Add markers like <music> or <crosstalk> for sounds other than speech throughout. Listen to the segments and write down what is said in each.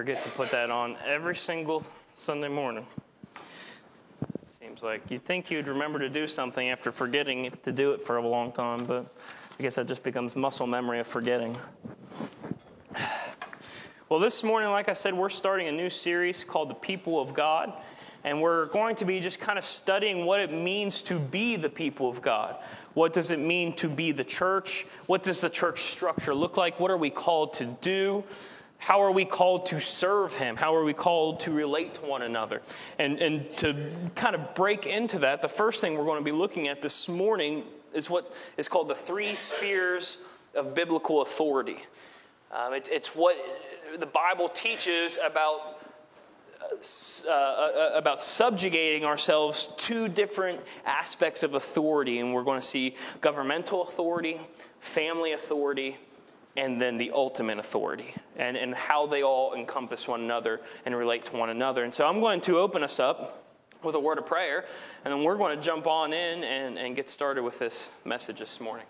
Forget to put that on every single Sunday morning. Seems like you'd think you'd remember to do something after forgetting to do it for a long time, but I guess that just becomes muscle memory of forgetting. Well, this morning, like I said, we're starting a new series called The People of God. And we're going to be just kind of studying what it means to be the people of God. What does it mean to be the church? What does the church structure look like? What are we called to do? How are we called to serve Him? How are we called to relate to one another? And, and to kind of break into that, the first thing we're going to be looking at this morning is what is called the three spheres of biblical authority. Um, it, it's what the Bible teaches about uh, uh, about subjugating ourselves to different aspects of authority. And we're going to see governmental authority, family authority, and then the ultimate authority, and, and how they all encompass one another and relate to one another. And so I'm going to open us up with a word of prayer, and then we're going to jump on in and, and get started with this message this morning.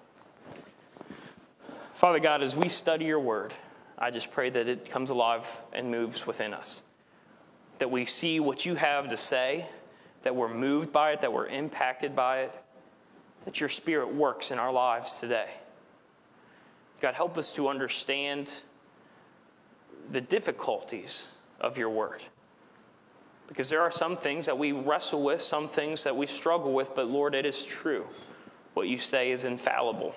Father God, as we study your word, I just pray that it comes alive and moves within us. That we see what you have to say, that we're moved by it, that we're impacted by it, that your spirit works in our lives today. God, help us to understand the difficulties of your word. Because there are some things that we wrestle with, some things that we struggle with, but Lord, it is true. What you say is infallible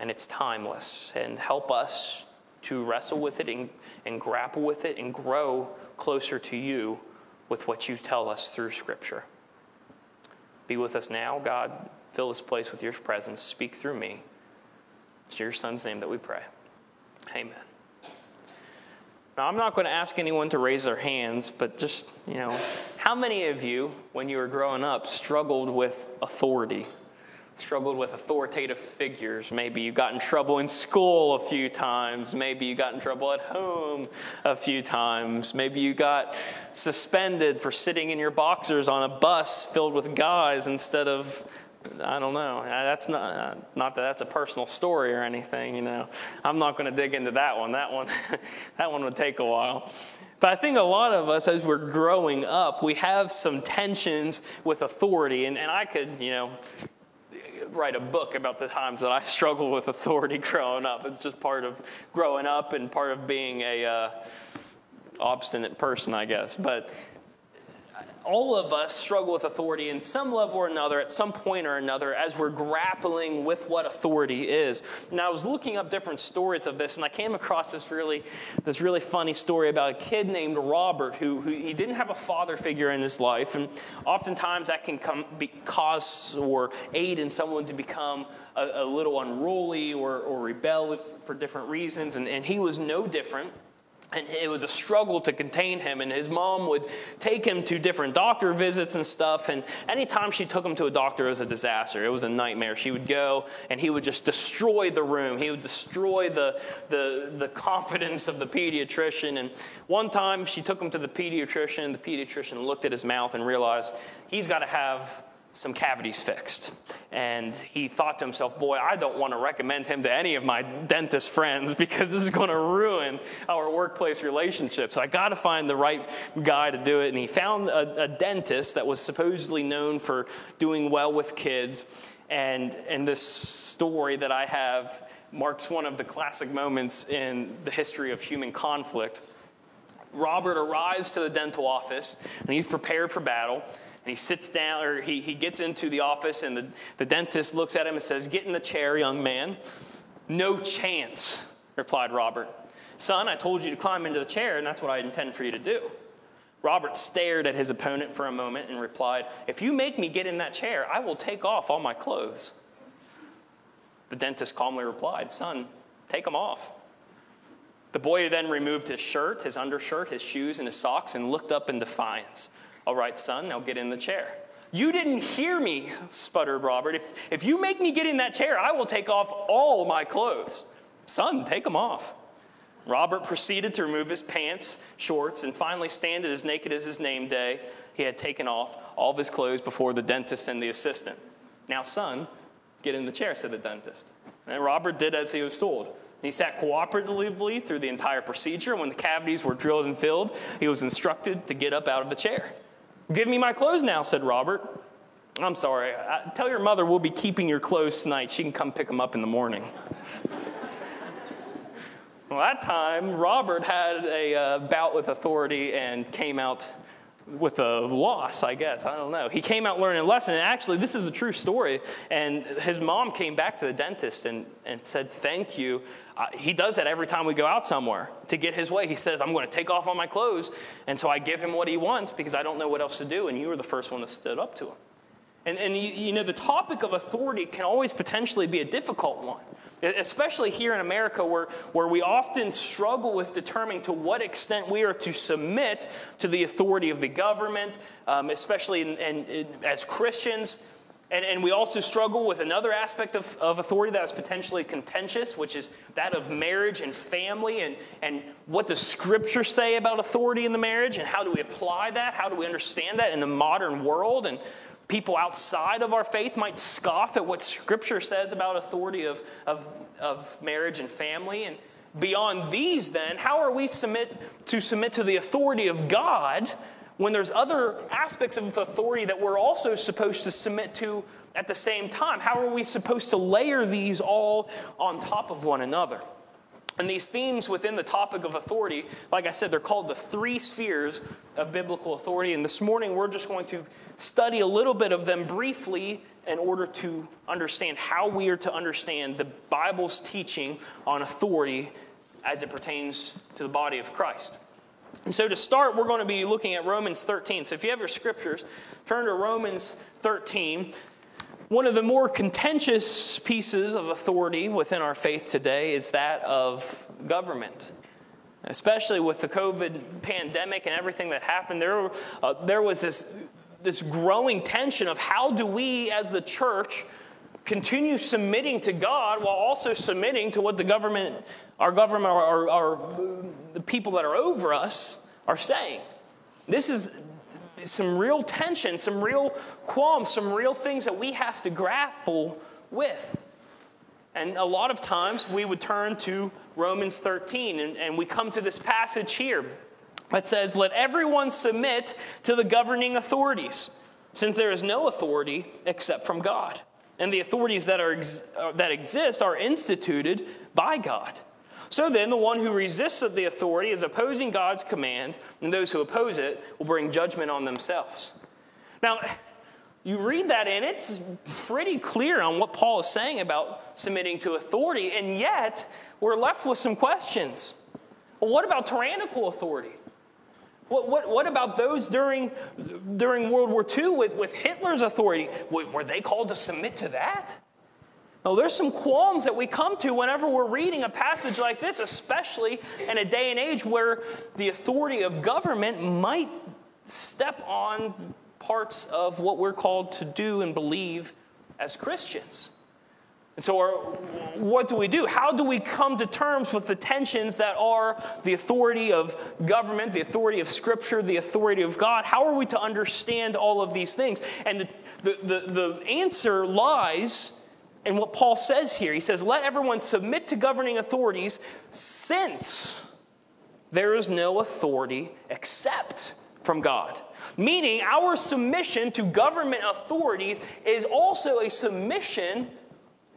and it's timeless. And help us to wrestle with it and, and grapple with it and grow closer to you with what you tell us through Scripture. Be with us now, God. Fill this place with your presence. Speak through me. It's your Son's name that we pray. Amen. Now, I'm not going to ask anyone to raise their hands, but just, you know, how many of you, when you were growing up, struggled with authority? struggled with authoritative figures. Maybe you got in trouble in school a few times. Maybe you got in trouble at home a few times. Maybe you got suspended for sitting in your boxers on a bus filled with guys instead of I don't know. That's not not that that's a personal story or anything, you know. I'm not going to dig into that one. That one <laughs> that one would take a while. But I think a lot of us, as we're growing up, we have some tensions with authority. And, and I could, you know, write a book about the times that I <laughs> struggled with authority growing up. It's just part of growing up and part of being a uh, obstinate person, I guess. But all of us struggle with authority in some level or another at some point or another as we're grappling with what authority is. Now, I was looking up different stories of this, and I came across this really, this really funny story about a kid named Robert who, who he didn't have a father figure in his life, and oftentimes that can come, be, cause or aid in someone to become a, a little unruly or, or rebel for different reasons, and, and he was no different. And it was a struggle to contain him. And his mom would take him to different doctor visits and stuff. And anytime she took him to a doctor, it was a disaster. It was a nightmare. She would go and he would just destroy the room. He would destroy the, the, the confidence of the pediatrician. And one time she took him to the pediatrician. The pediatrician looked at his mouth and realized he's got to have some cavities fixed. And he thought to himself, boy, I don't want to recommend him to any of my dentist friends <laughs> because this is going to ruin our workplace relationships. I got to find the right guy to do it. And he found a, a, dentist that was supposedly known for doing well with kids. And, and this story that I have marks one of the classic moments in the history of human conflict. Robert arrives to the dental office and he's prepared for battle. He sits down, or he, he gets into the office, and the, the dentist looks at him and says, Get in the chair, young man. No chance, replied Robert. Son, I told you to climb into the chair, and that's what I intend for you to do. Robert stared at his opponent for a moment and replied, If you make me get in that chair, I will take off all my clothes. The dentist calmly replied, Son, take them off. The boy then removed his shirt, his undershirt, his shoes, and his socks and looked up in defiance. All right, son, now get in the chair. You didn't hear me, sputtered Robert. If, if you make me get in that chair, I will take off all my clothes. Son, take them off. Robert proceeded to remove his pants, shorts, and finally stand as naked as his name day. He had taken off all of his clothes before the dentist and the assistant. Now, son, get in the chair, said the dentist. And Robert did as he was told. He sat cooperatively through the entire procedure. When the cavities were drilled and filled, he was instructed to get up out of the chair. Give me my clothes now, said Robert. I'm sorry. I, tell your mother we'll be keeping your clothes tonight. She can come pick them up in the morning. <laughs> well, that time, Robert had a uh, bout with authority and came out with a loss, I guess. I don't know. He came out learning a lesson. And actually, this is a true story. And his mom came back to the dentist and, and said, Thank you. He does that every time we go out somewhere to get his way. He says, I'm going to take off all my clothes. And so I give him what he wants because I don't know what else to do. And you were the first one that stood up to him. And, and you, you know, the topic of authority can always potentially be a difficult one especially here in America, where, where we often struggle with determining to what extent we are to submit to the authority of the government, um, especially in, in, in, as Christians. And, and we also struggle with another aspect of, of authority that is potentially contentious, which is that of marriage and family. And, and what does Scripture say about authority in the marriage? And how do we apply that? How do we understand that in the modern world? And people outside of our faith might scoff at what Scripture says about authority of, of, of marriage and family. And beyond these, then, how are we submit, to submit to the authority of God when there's other aspects of authority that we're also supposed to submit to at the same time? How are we supposed to layer these all on top of one another? And these themes within the topic of authority, like I said, they're called the three spheres of biblical authority. And this morning, we're just going to study a little bit of them briefly in order to understand how we are to understand the Bible's teaching on authority as it pertains to the body of Christ. And so, to start, we're going to be looking at Romans 13. So, if you have your scriptures, turn to Romans 13. One of the more contentious pieces of authority within our faith today is that of government. Especially with the COVID pandemic and everything that happened, there, uh, there was this, this growing tension of how do we, as the church, continue submitting to God while also submitting to what the government, our government, our, our, our the people that are over us are saying. This is some real tension, some real qualms, some real things that we have to grapple with. And a lot of times we would turn to Romans 13 and, and we come to this passage here that says, Let everyone submit to the governing authorities, since there is no authority except from God. And the authorities that, are, uh, that exist are instituted by God. So then, the one who resists the authority is opposing God's command, and those who oppose it will bring judgment on themselves. Now, you read that, and it's pretty clear on what Paul is saying about submitting to authority, and yet we're left with some questions. Well, what about tyrannical authority? What, what, what about those during, during World War II with, with Hitler's authority? Were they called to submit to that? Now, there's some qualms that we come to whenever we're reading a passage like this, especially in a day and age where the authority of government might step on parts of what we're called to do and believe as Christians. And so, our, what do we do? How do we come to terms with the tensions that are the authority of government, the authority of Scripture, the authority of God? How are we to understand all of these things? And the, the, the, the answer lies and what Paul says here, he says, Let everyone submit to governing authorities since there is no authority except from God. Meaning, our submission to government authorities is also a submission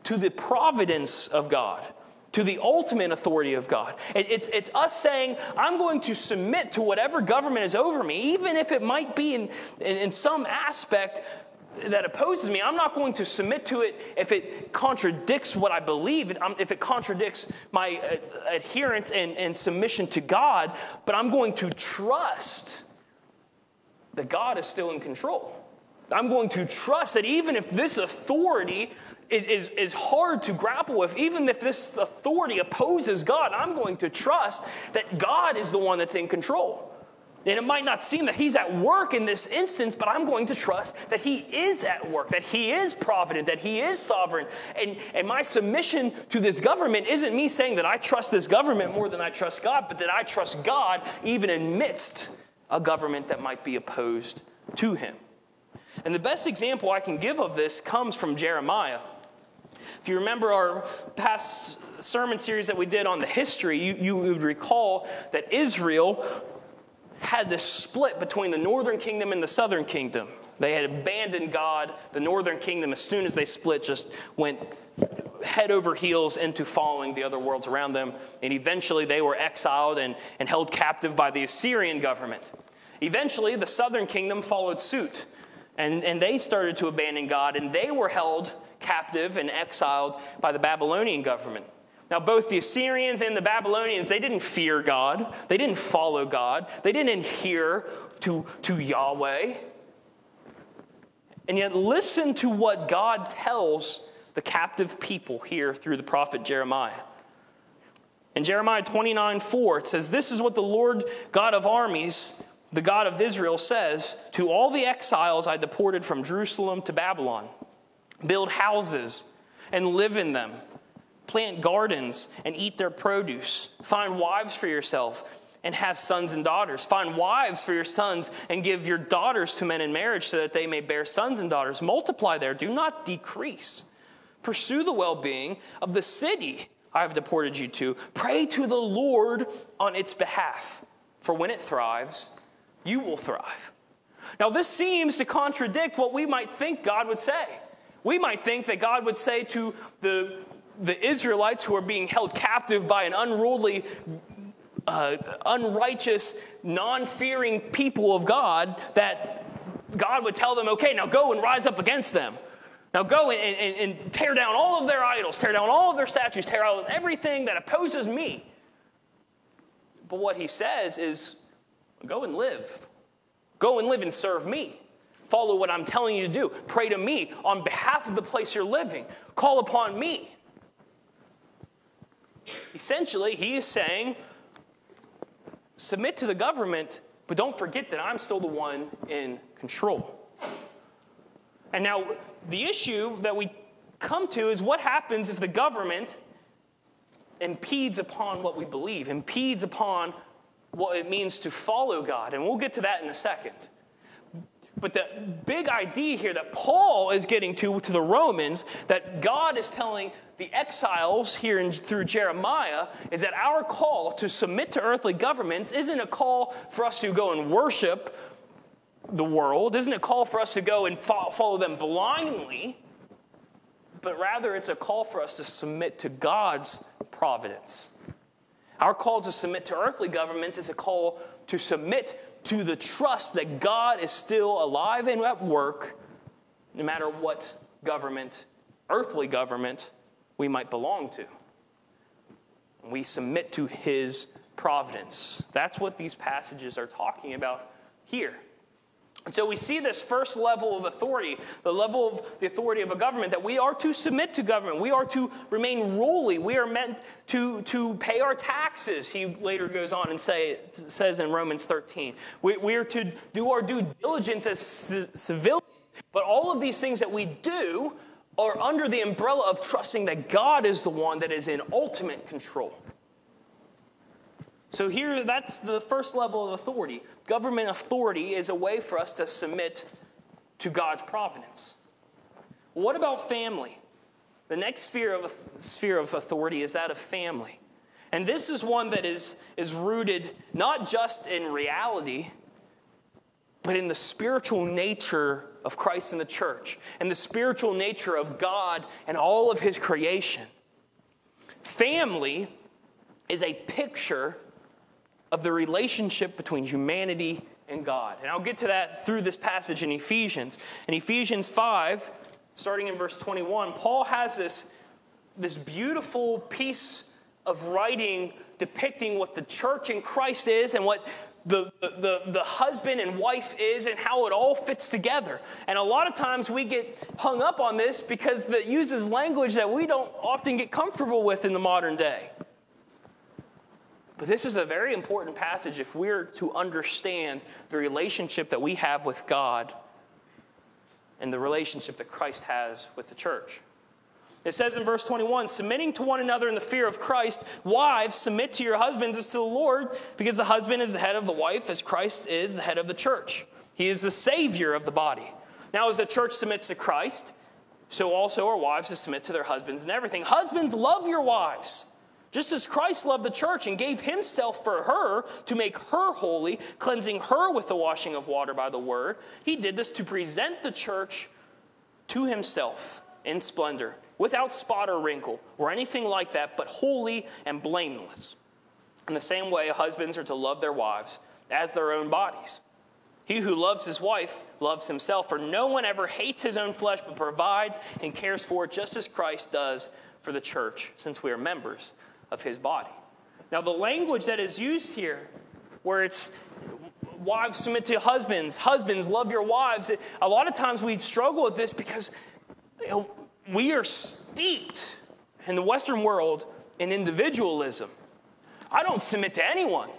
to the providence of God, to the ultimate authority of God. It's, it's us saying, I'm going to submit to whatever government is over me, even if it might be in, in some aspect that opposes me, I'm not going to submit to it if it contradicts what I believe, if it contradicts my uh, adherence and, and submission to God, but I'm going to trust that God is still in control. I'm going to trust that even if this authority is, is hard to grapple with, even if this authority opposes God, I'm going to trust that God is the one that's in control. And it might not seem that he's at work in this instance, but I'm going to trust that he is at work, that he is provident, that he is sovereign. And, and my submission to this government isn't me saying that I trust this government more than I trust God, but that I trust God even amidst a government that might be opposed to him. And the best example I can give of this comes from Jeremiah. If you remember our past sermon series that we did on the history, you, you would recall that Israel had this split between the northern kingdom and the southern kingdom. They had abandoned God. The northern kingdom, as soon as they split, just went head over heels into following the other worlds around them. And eventually they were exiled and, and held captive by the Assyrian government. Eventually, the southern kingdom followed suit. And, and they started to abandon God, and they were held captive and exiled by the Babylonian government. Now, both the Assyrians and the Babylonians, they didn't fear God. They didn't follow God. They didn't adhere to, to Yahweh. And yet, listen to what God tells the captive people here through the prophet Jeremiah. In Jeremiah 29 4, it says, This is what the Lord God of armies, the God of Israel, says to all the exiles I deported from Jerusalem to Babylon build houses and live in them, plant gardens and eat their produce, find wives for yourself and have sons and daughters. Find wives for your sons and give your daughters to men in marriage so that they may bear sons and daughters. Multiply there, do not decrease. Pursue the well being of the city I have deported you to. Pray to the Lord on its behalf, for when it thrives, you will thrive. Now, this seems to contradict what we might think God would say. We might think that God would say to the, the Israelites who are being held captive by an unruly, uh, unrighteous, non fearing people of God that God would tell them, okay, now go and rise up against them. Now go and, and, and, tear down all of their idols, tear down all of their statues, tear out everything that opposes me. But what he says is go and live. Go and live and serve me. Follow what I'm telling you to do. Pray to me on behalf of the place you're living. Call upon me. Essentially, he is saying, submit to the government, but don't forget that I'm still the one in control. And now, the issue that we come to is what happens if the government impedes upon what we believe, impedes upon what it means to follow God. And we'll get to that in a second. But the big idea here that Paul is getting to to the Romans, that God is telling the exiles here in, through Jeremiah, is that our call to submit to earthly governments isn't a call for us to go and worship the world, isn't a call for us to go and follow them blindly, but rather it's a call for us to submit to God's providence. Our call to submit to earthly governments is a call to submit to the trust that God is still alive and at work, no matter what government, earthly government, we might belong to. We submit to his providence. That's what these passages are talking about here. And so we see this first level of authority, the level of the authority of a government, that we are to submit to government. We are to remain ruly. We are meant to, to pay our taxes, he later goes on and say, says in Romans 13. We, we are to do our due diligence as civilians. But all of these things that we do are under the umbrella of trusting that God is the one that is in ultimate control. So, here, that's the first level of authority. Government authority is a way for us to submit to God's providence. What about family? The next sphere of, sphere of authority is that of family. And this is one that is, is rooted not just in reality, but in the spiritual nature of Christ and the church, and the spiritual nature of God and all of his creation. Family is a picture of the relationship between humanity and God. And I'll get to that through this passage in Ephesians. In Ephesians 5, starting in verse 21, Paul has this, this beautiful piece of writing depicting what the church in Christ is and what the, the, the husband and wife is and how it all fits together. And a lot of times we get hung up on this because it uses language that we don't often get comfortable with in the modern day. But this is a very important passage if we're to understand the relationship that we have with God and the relationship that Christ has with the church. It says in verse 21 submitting to one another in the fear of Christ, wives, submit to your husbands as to the Lord, because the husband is the head of the wife, as Christ is the head of the church. He is the Savior of the body. Now, as the church submits to Christ, so also our wives to submit to their husbands and everything. Husbands, love your wives Just as Christ loved the church and gave himself for her to make her holy, cleansing her with the washing of water by the word, he did this to present the church to himself in splendor, without spot or wrinkle or anything like that, but holy and blameless. In the same way, husbands are to love their wives as their own bodies. He who loves his wife loves himself, for no one ever hates his own flesh, but provides and cares for it just as Christ does for the church, since we are members of his body. Now, the language that is used here, where it's wives submit to husbands, husbands love your wives, a lot of times we struggle with this because you know, we are steeped in the Western world in individualism. I don't submit to anyone.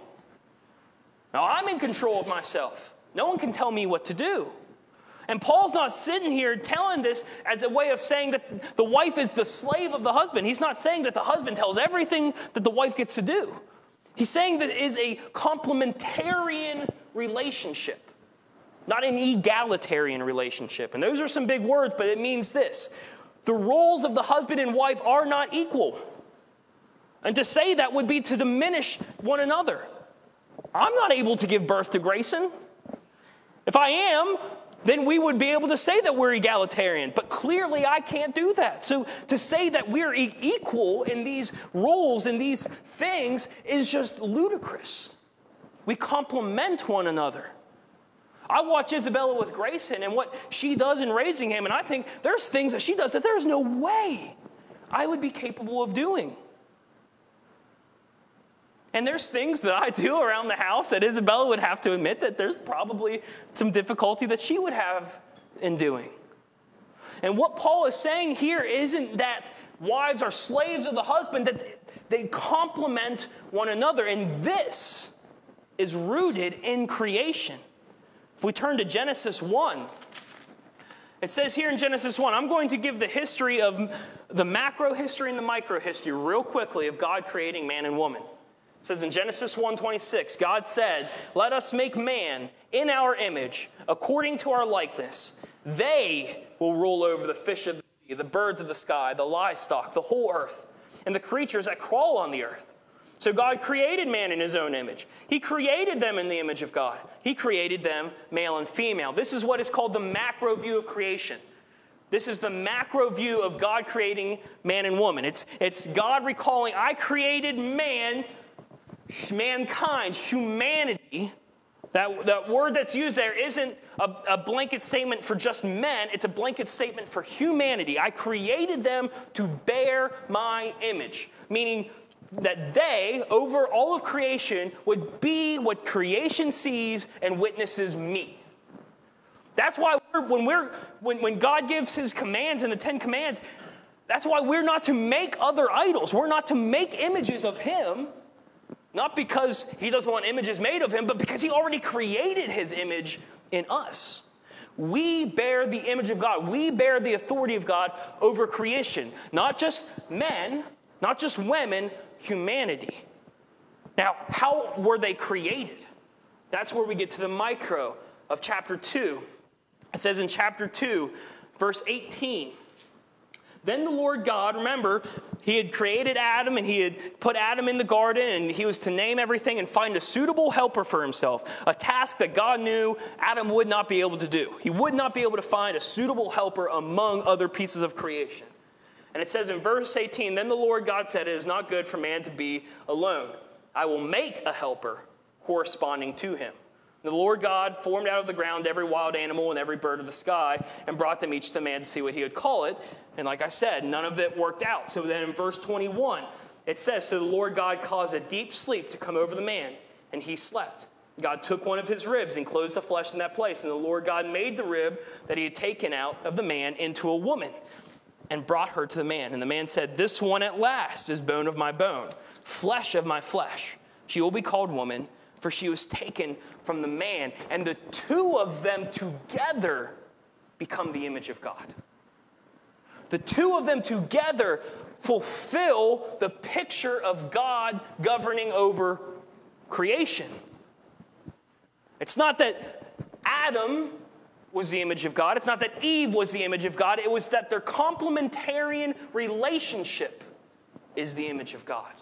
Now, I'm in control of myself. No one can tell me what to do. And Paul's not sitting here telling this as a way of saying that the wife is the slave of the husband. He's not saying that the husband tells everything that the wife gets to do. He's saying that it is a complementarian relationship, not an egalitarian relationship. And those are some big words, but it means this the roles of the husband and wife are not equal. And to say that would be to diminish one another. I'm not able to give birth to Grayson. If I am, then we would be able to say that we're egalitarian. But clearly, I can't do that. So to say that we're equal in these roles, in these things, is just ludicrous. We complement one another. I watch Isabella with Grayson and what she does in raising him, and I think there's things that she does that there's no way I would be capable of doing. And there's things that I do around the house that Isabella would have to admit that there's probably some difficulty that she would have in doing. And what Paul is saying here isn't that wives are slaves of the husband, that they complement one another. And this is rooted in creation. If we turn to Genesis 1, it says here in Genesis 1, I'm going to give the history of the macro history and the micro history real quickly of God creating man and woman. It says in Genesis 1:26, God said, "Let us make man in our image, according to our likeness. They will rule over the fish of the sea, the birds of the sky, the livestock, the whole earth, and the creatures that crawl on the earth." So God created man in his own image. He created them in the image of God. He created them male and female. This is what is called the macro view of creation. This is the macro view of God creating man and woman. It's, it's God recalling, I created man mankind, humanity, that, that word that's used there isn't a, a, blanket statement for just men, it's a blanket statement for humanity. I created them to bear my image, meaning that they, over all of creation, would be what creation sees and witnesses me. That's why we're, when, we're, when, when God gives his commands in the Ten Commands, that's why we're not to make other idols. We're not to make images of him not because he doesn't want images made of him, but because he already created his image in us. We bear the image of God. We bear the authority of God over creation. Not just men, not just women, humanity. Now, how were they created? That's where we get to the micro of chapter 2. It says in chapter 2, verse 18 then the Lord God, remember, he had created Adam and he had put Adam in the garden and he was to name everything and find a suitable helper for himself, a task that God knew Adam would not be able to do. He would not be able to find a suitable helper among other pieces of creation. And it says in verse 18 Then the Lord God said, It is not good for man to be alone. I will make a helper corresponding to him. The Lord God formed out of the ground every wild animal and every bird of the sky and brought them each to man to see what he would call it. And like I said, none of it worked out. So then in verse 21, it says So the Lord God caused a deep sleep to come over the man, and he slept. God took one of his ribs and closed the flesh in that place. And the Lord God made the rib that he had taken out of the man into a woman and brought her to the man. And the man said, This one at last is bone of my bone, flesh of my flesh. She will be called woman for she was taken from the man. And the two of them together become the image of God. The two of them together fulfill the picture of God governing over creation. It's not that Adam was the image of God, it's not that Eve was the image of God, it was that their complementarian relationship is the image of God.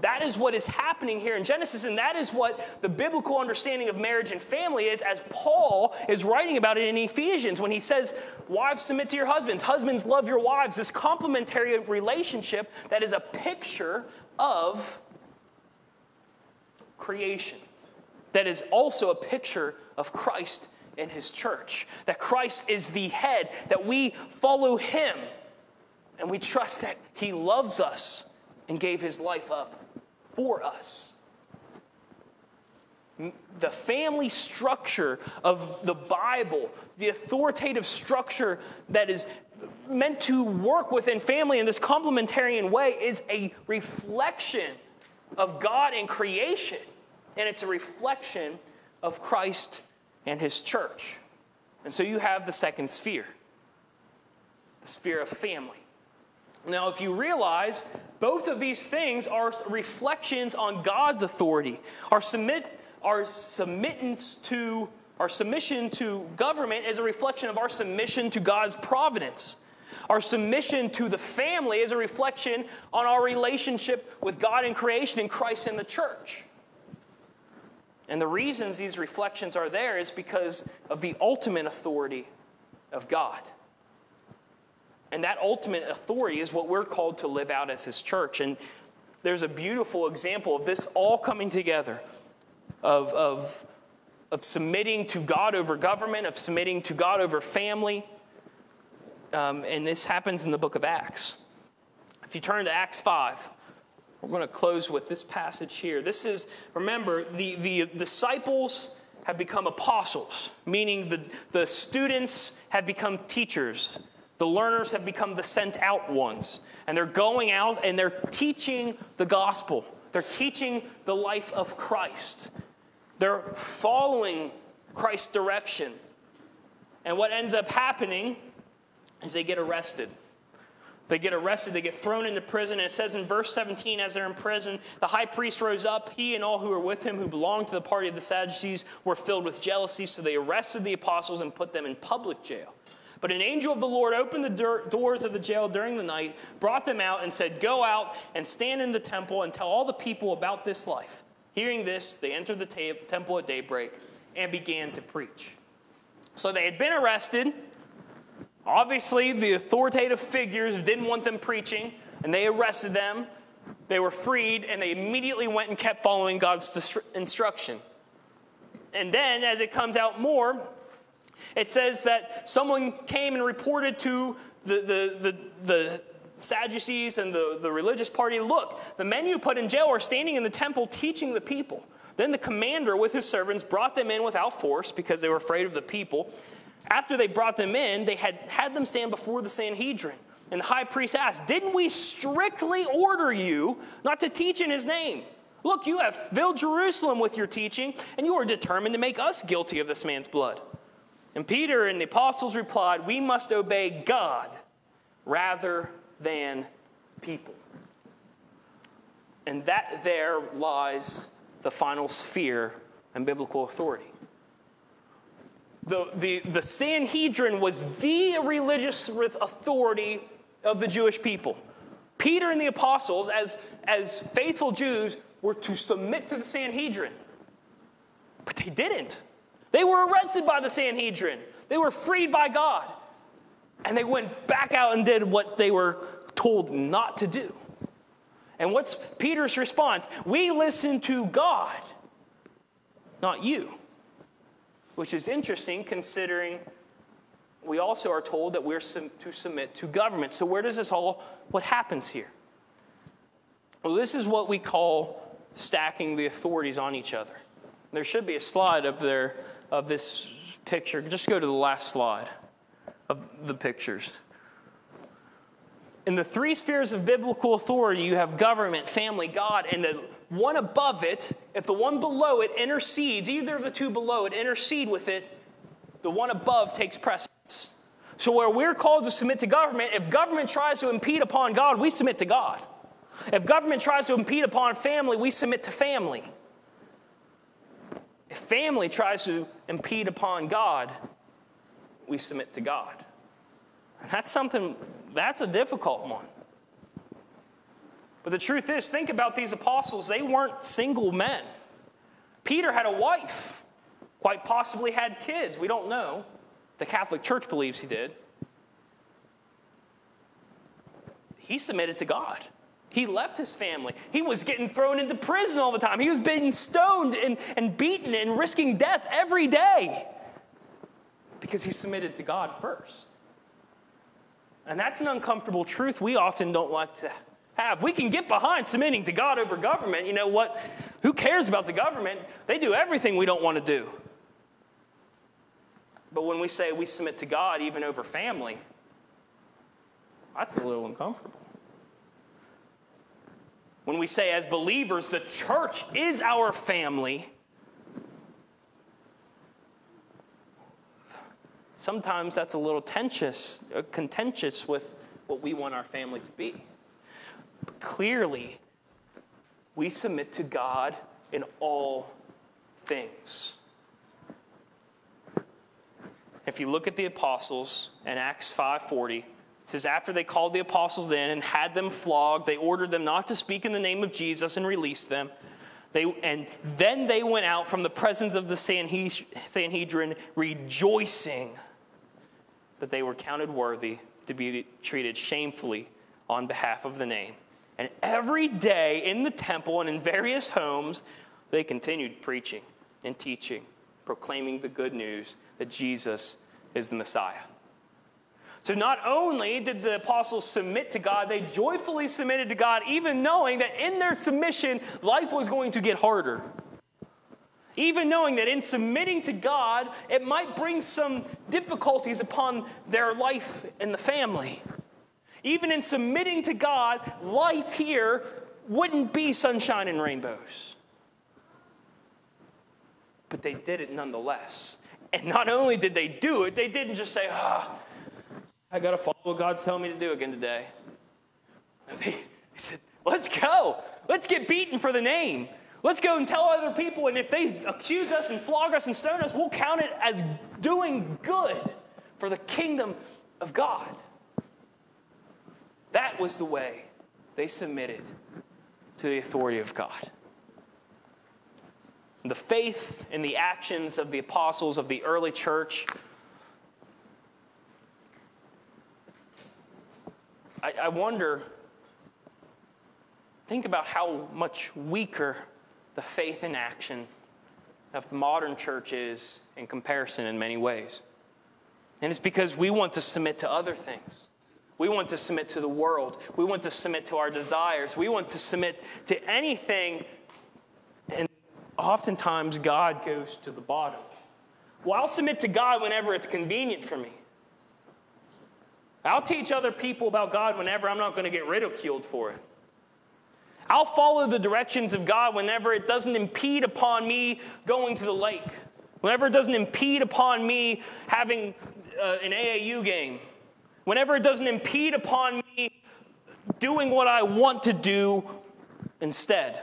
That is what is happening here in Genesis, and that is what the biblical understanding of marriage and family is, as Paul is writing about it in Ephesians when he says, Wives, submit to your husbands, husbands, love your wives. This complementary relationship that is a picture of creation, that is also a picture of Christ and his church. That Christ is the head, that we follow him, and we trust that he loves us and gave his life up for us. The family structure of the Bible, the authoritative structure that is meant to work within family in this complementarian way, is a reflection of God and creation. And it's a reflection of Christ and his church. And so you have the second sphere, the sphere of family. Now, if you realize both of these things are reflections on God's authority, our submit our submittance to our submission to government is a reflection of our submission to God's providence. Our submission to the family is a reflection on our relationship with God in creation and Christ in the church. And the reasons these reflections are there is because of the ultimate authority of God. And that ultimate authority is what we're called to live out as His church. And there's a beautiful example of this all coming together of, of, of submitting to God over government, of submitting to God over family. Um, and this happens in the book of Acts. If you turn to Acts 5, we're going to close with this passage here. This is, remember, the, the disciples have become apostles, meaning the, the students have become teachers. The learners have become the sent out ones. And they're going out and they're teaching the gospel. They're teaching the life of Christ. They're following Christ's direction. And what ends up happening is they get arrested. They get arrested, they get thrown into prison. And it says in verse 17, as they're in prison, the high priest rose up. He and all who were with him, who belonged to the party of the Sadducees, were filled with jealousy. So they arrested the apostles and put them in public jail. But an angel of the Lord opened the doors of the jail during the night, brought them out, and said, Go out and stand in the temple and tell all the people about this life. Hearing this, they entered the temple at daybreak and began to preach. So they had been arrested. Obviously, the authoritative figures didn't want them preaching, and they arrested them. They were freed, and they immediately went and kept following God's instruction. And then, as it comes out more, it says that someone came and reported to the, the, the, the Sadducees and the, the religious party look, the men you put in jail are standing in the temple teaching the people. Then the commander with his servants brought them in without force because they were afraid of the people. After they brought them in, they had had them stand before the Sanhedrin. And the high priest asked, Didn't we strictly order you not to teach in his name? Look, you have filled Jerusalem with your teaching, and you are determined to make us guilty of this man's blood. And Peter and the apostles replied, We must obey God rather than people. And that there lies the final sphere and biblical authority. The, the, the Sanhedrin was the religious authority of the Jewish people. Peter and the apostles, as, as faithful Jews, were to submit to the Sanhedrin. But they didn't. They were arrested by the Sanhedrin, they were freed by God. And they went back out and did what they were told not to do. And what's Peter's response? We listen to God, not you. Which is interesting considering we also are told that we're to submit to government. So, where does this all, what happens here? Well, this is what we call stacking the authorities on each other. There should be a slide up there of this picture. Just go to the last slide of the pictures. In the three spheres of biblical authority, you have government, family, God, and the one above it, if the one below it intercedes, either of the two below it intercede with it, the one above takes precedence. So, where we're called to submit to government, if government tries to impede upon God, we submit to God. If government tries to impede upon family, we submit to family. If family tries to impede upon God, we submit to God. And that's something, that's a difficult one. But the truth is, think about these apostles. They weren't single men. Peter had a wife, quite possibly had kids. We don't know. The Catholic Church believes he did. He submitted to God. He left his family. He was getting thrown into prison all the time. He was being stoned and, and beaten and risking death every day because he submitted to God first. And that's an uncomfortable truth we often don't want to have. We can get behind submitting to God over government. You know what? Who cares about the government? They do everything we don't want to do. But when we say we submit to God even over family, that's a little uncomfortable. When we say, as believers, the church is our family, sometimes that's a little tensious, uh, contentious with what we want our family to be. But clearly, we submit to God in all things. If you look at the apostles in Acts 5:40, it says, After they called the apostles in and had them flogged, they ordered them not to speak in the name of Jesus and released them. They, and then they went out from the presence of the Sanhedrin, rejoicing that they were counted worthy to be treated shamefully on behalf of the name. And every day in the temple and in various homes, they continued preaching and teaching, proclaiming the good news that Jesus is the Messiah. So not only did the apostles submit to God, they joyfully submitted to God, even knowing that in their submission, life was going to get harder. Even knowing that in submitting to God, it might bring some difficulties upon their life and the family. Even in submitting to God, life here wouldn't be sunshine and rainbows. But they did it nonetheless. And not only did they do it, they didn't just say, ah, oh, I got to follow what God's telling me to do again today. They, said, let's go. Let's get beaten for the name. Let's go and tell other people. And if they accuse us and flog us and stone us, we'll count it as doing good for the kingdom of God. That was the way they submitted to the authority of God. The faith and the actions of the apostles of the early church I, I wonder, think about how much weaker the faith and action of the modern church is in comparison in many ways. And it's because we want to submit to other things. We want to submit to the world. We want to submit to our desires. We want to submit to anything. And oftentimes, God goes to the bottom. Well, I'll submit to God whenever it's convenient for me. I'll teach other people about God whenever I'm not going to get ridiculed for it. I'll follow the directions of God whenever it doesn't impede upon me going to the lake, whenever it doesn't impede upon me having uh, an AAU game, whenever it doesn't impede upon me doing what I want to do instead.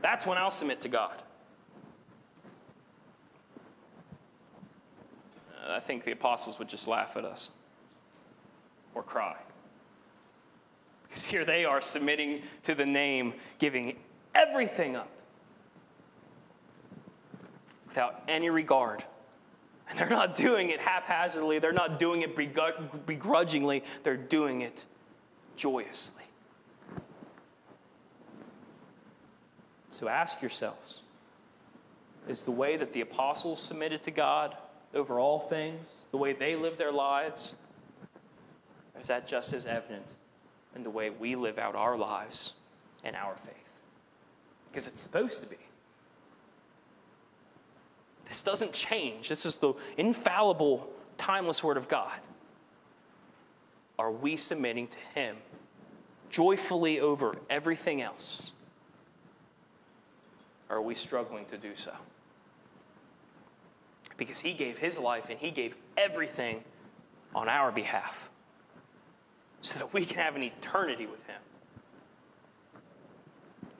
That's when I'll submit to God. I think the apostles would just laugh at us or cry. Because here they are submitting to the name, giving everything up without any regard. And they're not doing it haphazardly, they're not doing it begrudgingly, they're doing it joyously. So ask yourselves is the way that the apostles submitted to God over all things, the way they live their lives? Or is that just as evident in the way we live out our lives and our faith? Because it's supposed to be. This doesn't change. This is the infallible, timeless Word of God. Are we submitting to Him joyfully over everything else? Or are we struggling to do so? Because he gave his life and he gave everything on our behalf so that we can have an eternity with him.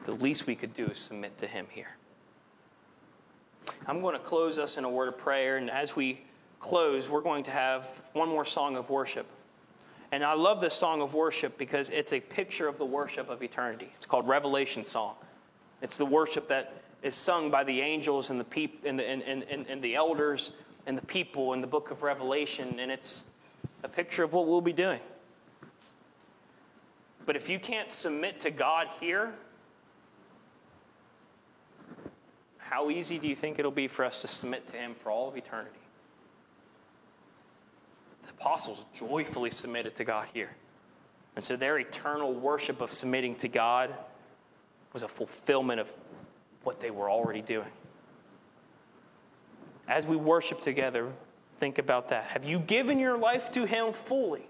The least we could do is submit to him here. I'm going to close us in a word of prayer, and as we close, we're going to have one more song of worship. And I love this song of worship because it's a picture of the worship of eternity. It's called Revelation Song. It's the worship that is sung by the angels and the, peop- and the, and, and, and the elders and the people in the book of Revelation. And it's a picture of what we'll be doing. But if you can't submit to God here, how easy do you think it'll be for us to submit to Him for all of eternity? The apostles joyfully submitted to God here. And so their eternal worship of submitting to God was a fulfillment of what they were already doing. As we worship together, think about that. Have you given your life to Him fully?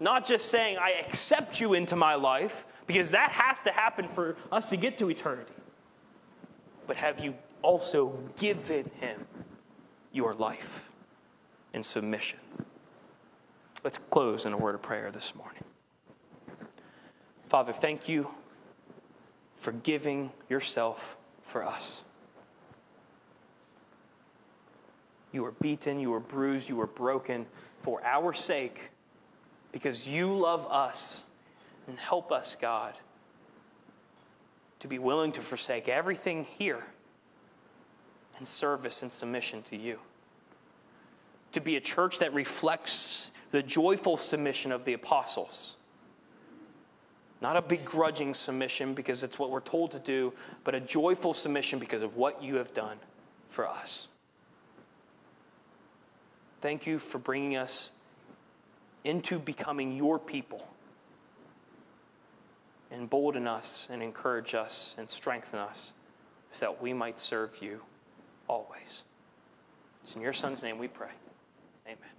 Not just saying, I accept you into my life, because that has to happen for us to get to eternity. But have you also given Him your life in submission? Let's close in a word of prayer this morning. Father, thank you for giving yourself for us. You were beaten, you were bruised, you were broken for our sake because you love us. And help us, God, to be willing to forsake everything here in service and submission to you. To be a church that reflects the joyful submission of the apostles. Not a begrudging submission because it's what we're told to do, but a joyful submission because of what you have done for us. Thank you for bringing us into becoming your people. Embolden us and encourage us and strengthen us so that we might serve you always. It's in your Son's name we pray. Amen.